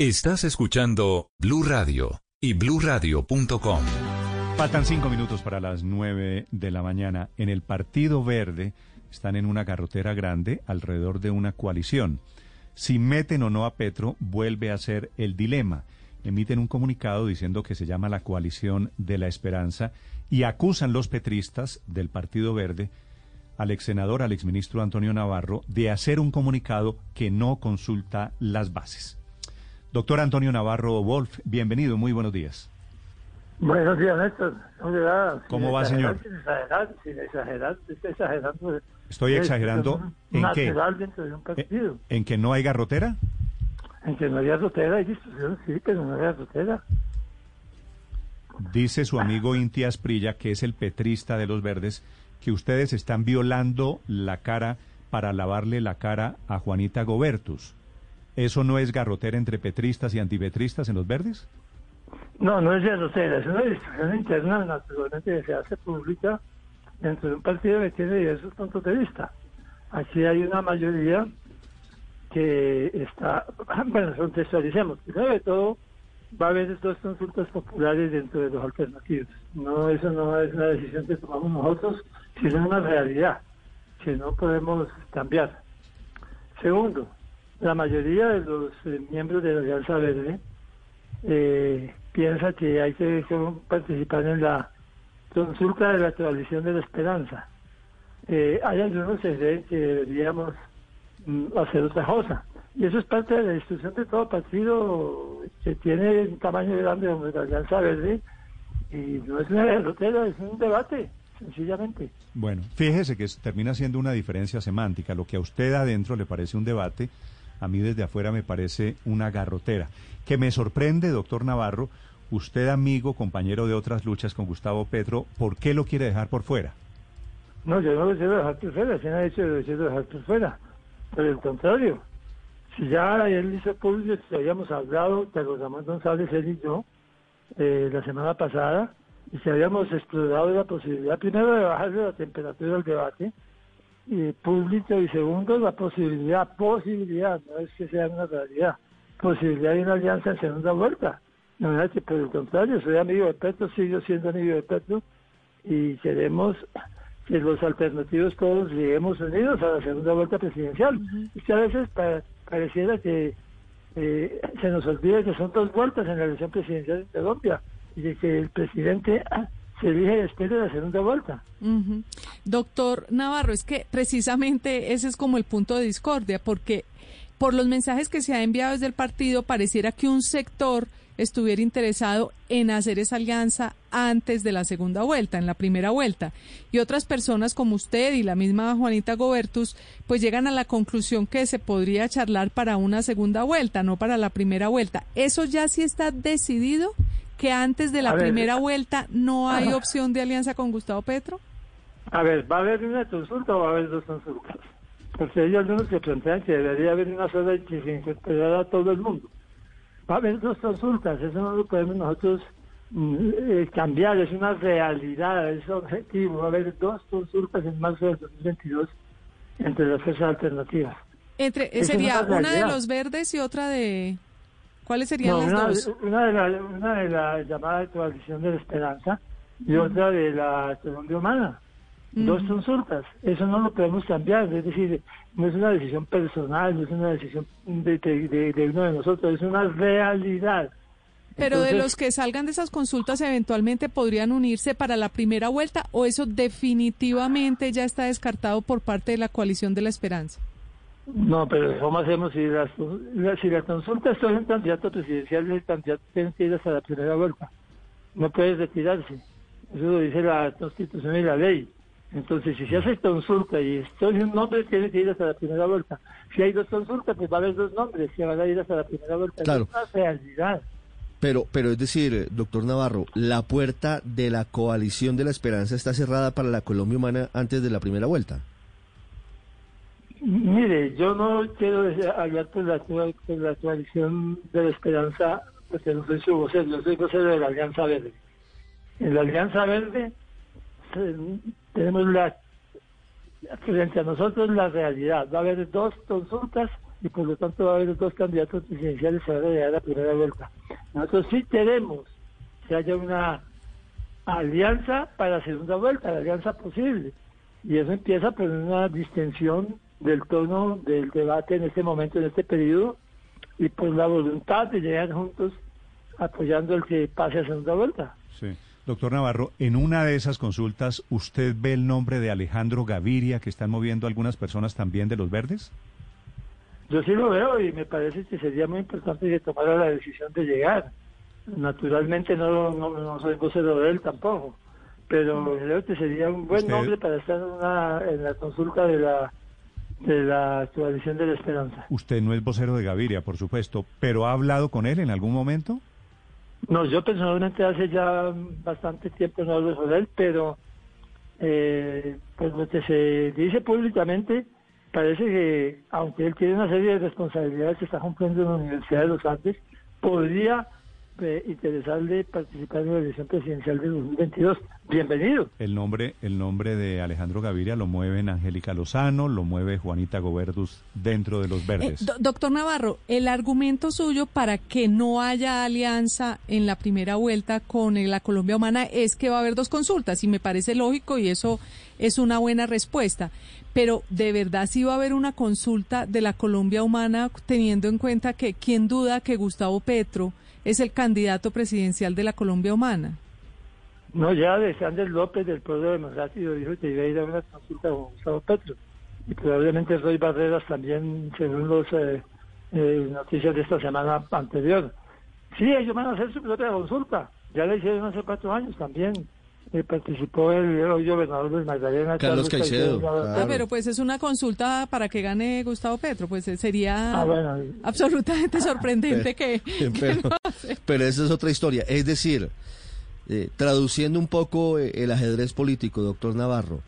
Estás escuchando Blue Radio y BlueRadio.com. Faltan cinco minutos para las nueve de la mañana. En el Partido Verde están en una garrotera grande alrededor de una coalición. Si meten o no a Petro, vuelve a ser el dilema. Emiten un comunicado diciendo que se llama la coalición de la esperanza y acusan los petristas del Partido Verde al ex senador, al exministro Antonio Navarro, de hacer un comunicado que no consulta las bases. Doctor Antonio Navarro Wolf, bienvenido, muy buenos días. Buenos días, Néstor. ¿Cómo va, señor? Sin exagerar, sin exagerar, estoy exagerando. Estoy exagerando en qué? de un. ¿En que no hay garrotera? En que no hay garrotera, hay discusión, sí, pero no hay garrotera. Dice su amigo Inti Asprilla, que es el petrista de los verdes, que ustedes están violando la cara para lavarle la cara a Juanita Gobertus. ¿Eso no es garrotera entre petristas y antipetristas en los verdes? No, no es garrotera, es una discusión interna naturalmente que se hace pública dentro de un partido que tiene diversos puntos de vista. Aquí hay una mayoría que está, bueno, contextualicemos, primero de todo va a haber dos consultas populares dentro de los alternativos. No, eso no es una decisión que tomamos nosotros, sino una realidad que no podemos cambiar. Segundo, la mayoría de los eh, miembros de la Alianza Verde eh, piensa que hay que participar en la consulta de la coalición de la esperanza. Eh, hay algunos que creen que deberíamos mm, hacer otra cosa. Y eso es parte de la discusión de todo partido que tiene un tamaño grande como la Alianza Verde. Y no es una derrotera, es un debate, sencillamente. Bueno, fíjese que termina siendo una diferencia semántica. Lo que a usted adentro le parece un debate, a mí desde afuera me parece una garrotera. Que me sorprende, doctor Navarro, usted amigo, compañero de otras luchas con Gustavo Petro, ¿por qué lo quiere dejar por fuera? No, yo no lo quiero dejar por fuera, si no ha dicho lo quiero dejar por fuera. Por el contrario, si ya él hizo público, si habíamos hablado, Carlos Ramón González, él y yo, eh, la semana pasada, y si habíamos explorado la posibilidad, primero de bajarle la temperatura del debate, y público, y segundo, la posibilidad, posibilidad, no es que sea una realidad, posibilidad de una alianza en segunda vuelta. No, por el contrario, soy amigo de Petro, sigo siendo amigo de Petro, y queremos que los alternativos todos lleguemos unidos a la segunda vuelta presidencial. Y que a veces pareciera que eh, se nos olvida que son dos vueltas en la elección presidencial de Colombia y que el presidente se elige después de la segunda vuelta. Doctor Navarro, es que precisamente ese es como el punto de discordia, porque por los mensajes que se ha enviado desde el partido pareciera que un sector estuviera interesado en hacer esa alianza antes de la segunda vuelta, en la primera vuelta. Y otras personas como usted y la misma Juanita Gobertus, pues llegan a la conclusión que se podría charlar para una segunda vuelta, no para la primera vuelta. ¿Eso ya sí está decidido? ¿Que antes de la primera vuelta no hay opción de alianza con Gustavo Petro? A ver, ¿va a haber una consulta o va a haber dos consultas? Porque hay algunos que plantean que debería haber una sola y que se incorporara a todo el mundo va a haber dos consultas, eso no lo podemos nosotros mm, eh, cambiar, es una realidad, es objetivo, va a haber dos consultas en marzo del 2022 entre las fuerzas alternativas. Entre, ¿Sería una, de los verdes y otra de...? ¿Cuáles serían las dos? Una de la, una de la llamada coalición de la esperanza y otra de la segunda humana dos consultas. Eso no lo podemos cambiar, es decir, no es una decisión personal, no es una decisión de, de, uno de nosotros, es una realidad. Pero de los que salgan de esas consultas eventualmente podrían unirse para la primera vuelta o eso definitivamente ya está descartado por parte de la coalición de la esperanza. No, pero ¿cómo hacemos si las, si las consultas son un candidato presidencial, el candidato tiene que ir hasta la primera vuelta? No puede retirarse. Eso lo dice la Constitución y la ley. Entonces, si se hace consulta y estoy un nombre, tiene que ir hasta la primera vuelta. Si hay dos consultas, pues va a haber dos nombres que van a ir hasta la primera vuelta. Claro. Es una realidad. Pero, pero es decir, eh, doctor Navarro, la puerta de la coalición de la esperanza está cerrada para la Colombia humana antes de la primera vuelta. Mire, yo no quiero hablar por la, por la coalición de la esperanza, porque no soy su vocero, yo soy vocero de la Alianza Verde. En la Alianza Verde tenemos la frente a nosotros la realidad. Va a haber dos consultas y por lo tanto va a haber dos candidatos presidenciales a la primera vuelta. Nosotros sí queremos que haya una alianza para la segunda vuelta, la alianza posible. Y eso empieza por una distensión del tono del debate en este momento, en este periodo, y por la voluntad de llegar juntos apoyando el que pase a segunda vuelta. Sí. Doctor Navarro, en una de esas consultas, ¿usted ve el nombre de Alejandro Gaviria que están moviendo algunas personas también de los verdes? Yo sí lo veo y me parece que sería muy importante que tomara la decisión de llegar. Naturalmente no, no, no soy vocero de él tampoco, pero creo que sería un buen Usted- nombre para estar en, una, en la consulta de la de la coalición de la esperanza. Usted no es vocero de Gaviria, por supuesto, pero ¿ha hablado con él en algún momento? No, yo personalmente hace ya bastante tiempo no hablo sobre él, pero eh, pues lo que se dice públicamente parece que, aunque él tiene una serie de responsabilidades que está cumpliendo en la Universidad de los Andes, podría eh, interesarle participar en la elección presidencial de 2022. Bienvenido. El nombre, el nombre de Alejandro Gaviria lo mueven Angélica Lozano, lo mueve Juanita Goberdus dentro de los Eh, verdes. do- doctor Navarro, el argumento suyo para que no haya alianza en la primera vuelta con eh, la Colombia Humana es que va a haber dos consultas y me parece lógico y eso es una buena respuesta. Pero de verdad sí va a haber una consulta de la Colombia Humana teniendo en cuenta que quién duda que Gustavo Petro es el candidato presidencial de la Colombia Humana. No, ya de Sanders López del Pueblo Democrático dijo que iba a ir a una consulta con Gustavo Petro. Y probablemente Roy Barreras también, según las noticias de esta semana anterior. Sí, ellos van a hacer su propia consulta. Ya la hicieron hace cuatro años también. Eh, participó el hoy gobernador de Magdalena. Carlos Caicedo, Claro. Ah, pero pues es una consulta para que gane Gustavo Petro, pues eh, sería Ah, bueno. absolutamente sorprendente que, que pero, no hace. pero esa es otra historia. Es decir, eh, traduciendo un poco eh, el ajedrez político, doctor Navarro,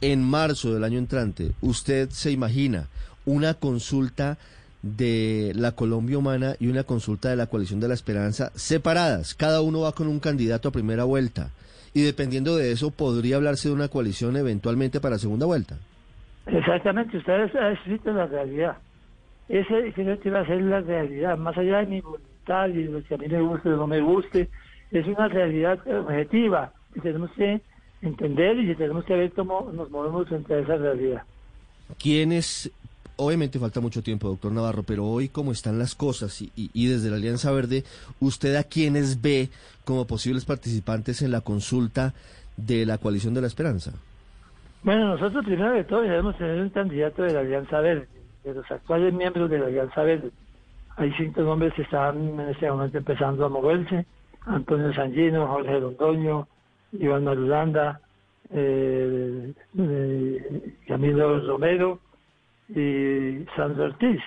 en marzo del año entrante, ¿usted se imagina una consulta de la Colombia Humana y una consulta de la Coalición de la Esperanza separadas? Cada uno va con un candidato a primera vuelta. Y dependiendo de eso, podría hablarse de una coalición eventualmente para segunda vuelta. Exactamente, ustedes han escrito la realidad. Ese creo que va a ser la realidad, más allá de mi voluntad y de lo que a mí me guste o no me guste, es una realidad objetiva que tenemos que entender y tenemos que ver cómo nos movemos frente a esa realidad. ¿Quiénes, obviamente falta mucho tiempo, doctor Navarro, pero hoy cómo están las cosas y, y- y desde la Alianza Verde, ¿usted a quiénes ve como posibles participantes en la consulta de la coalición de la esperanza? Bueno, nosotros primero de todo debemos tener un candidato de la Alianza Verde, de los actuales miembros de la Alianza Verde. Hay cinco nombres que están en este momento empezando a moverse. Antonio Sangino, Jorge Londoño, Iván Marulanda, eh, eh, Camilo Romero y Sandro Ortiz.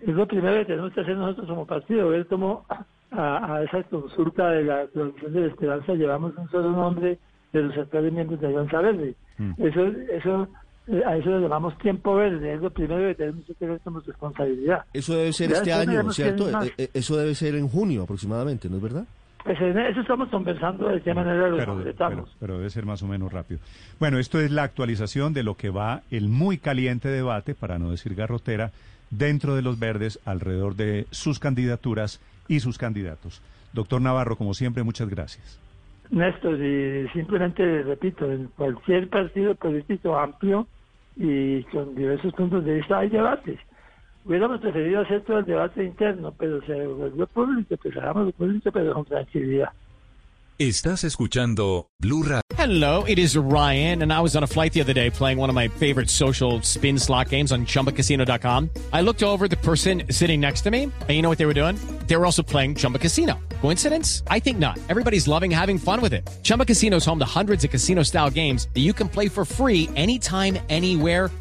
Es lo primero que tenemos que hacer nosotros como partido, ver cómo a, a esa consulta de la Coalición de la Esperanza llevamos un solo nombre de los actuales miembros de Alianza Verde. Eso, eso, eh, a eso le llamamos tiempo verde, es lo primero que tenemos que tener como responsabilidad. Eso debe ser Ya este año, ¿cierto? Eh, eh, Eso debe ser en junio aproximadamente, ¿no es verdad? Pues en eso estamos conversando de qué manera lo pero, pero debe ser más o menos rápido. Bueno, esto es la actualización de lo que va el muy caliente debate, para no decir garrotera, dentro de los verdes alrededor de sus candidaturas y sus candidatos. Doctor Navarro, como siempre, muchas gracias. Néstor, y simplemente repito, en cualquier partido político amplio y con diversos puntos de vista hay debates. Hubiéramos preferido hacer todo el debate interno, pero se volvió público, pues hagámoslo público, pero con tranquilidad. Estás escuchando Blue Radio. Hello, it is Ryan, and I was on a flight the other day playing one of my favorite social spin slot games on chumbacasino.com. I looked over the person sitting next to me, and you know what they were doing? They were also playing Chumba Casino. Coincidence? I think not. Everybody's loving having fun with it. Chumba Casino is home to hundreds of casino style games that you can play for free anytime, anywhere,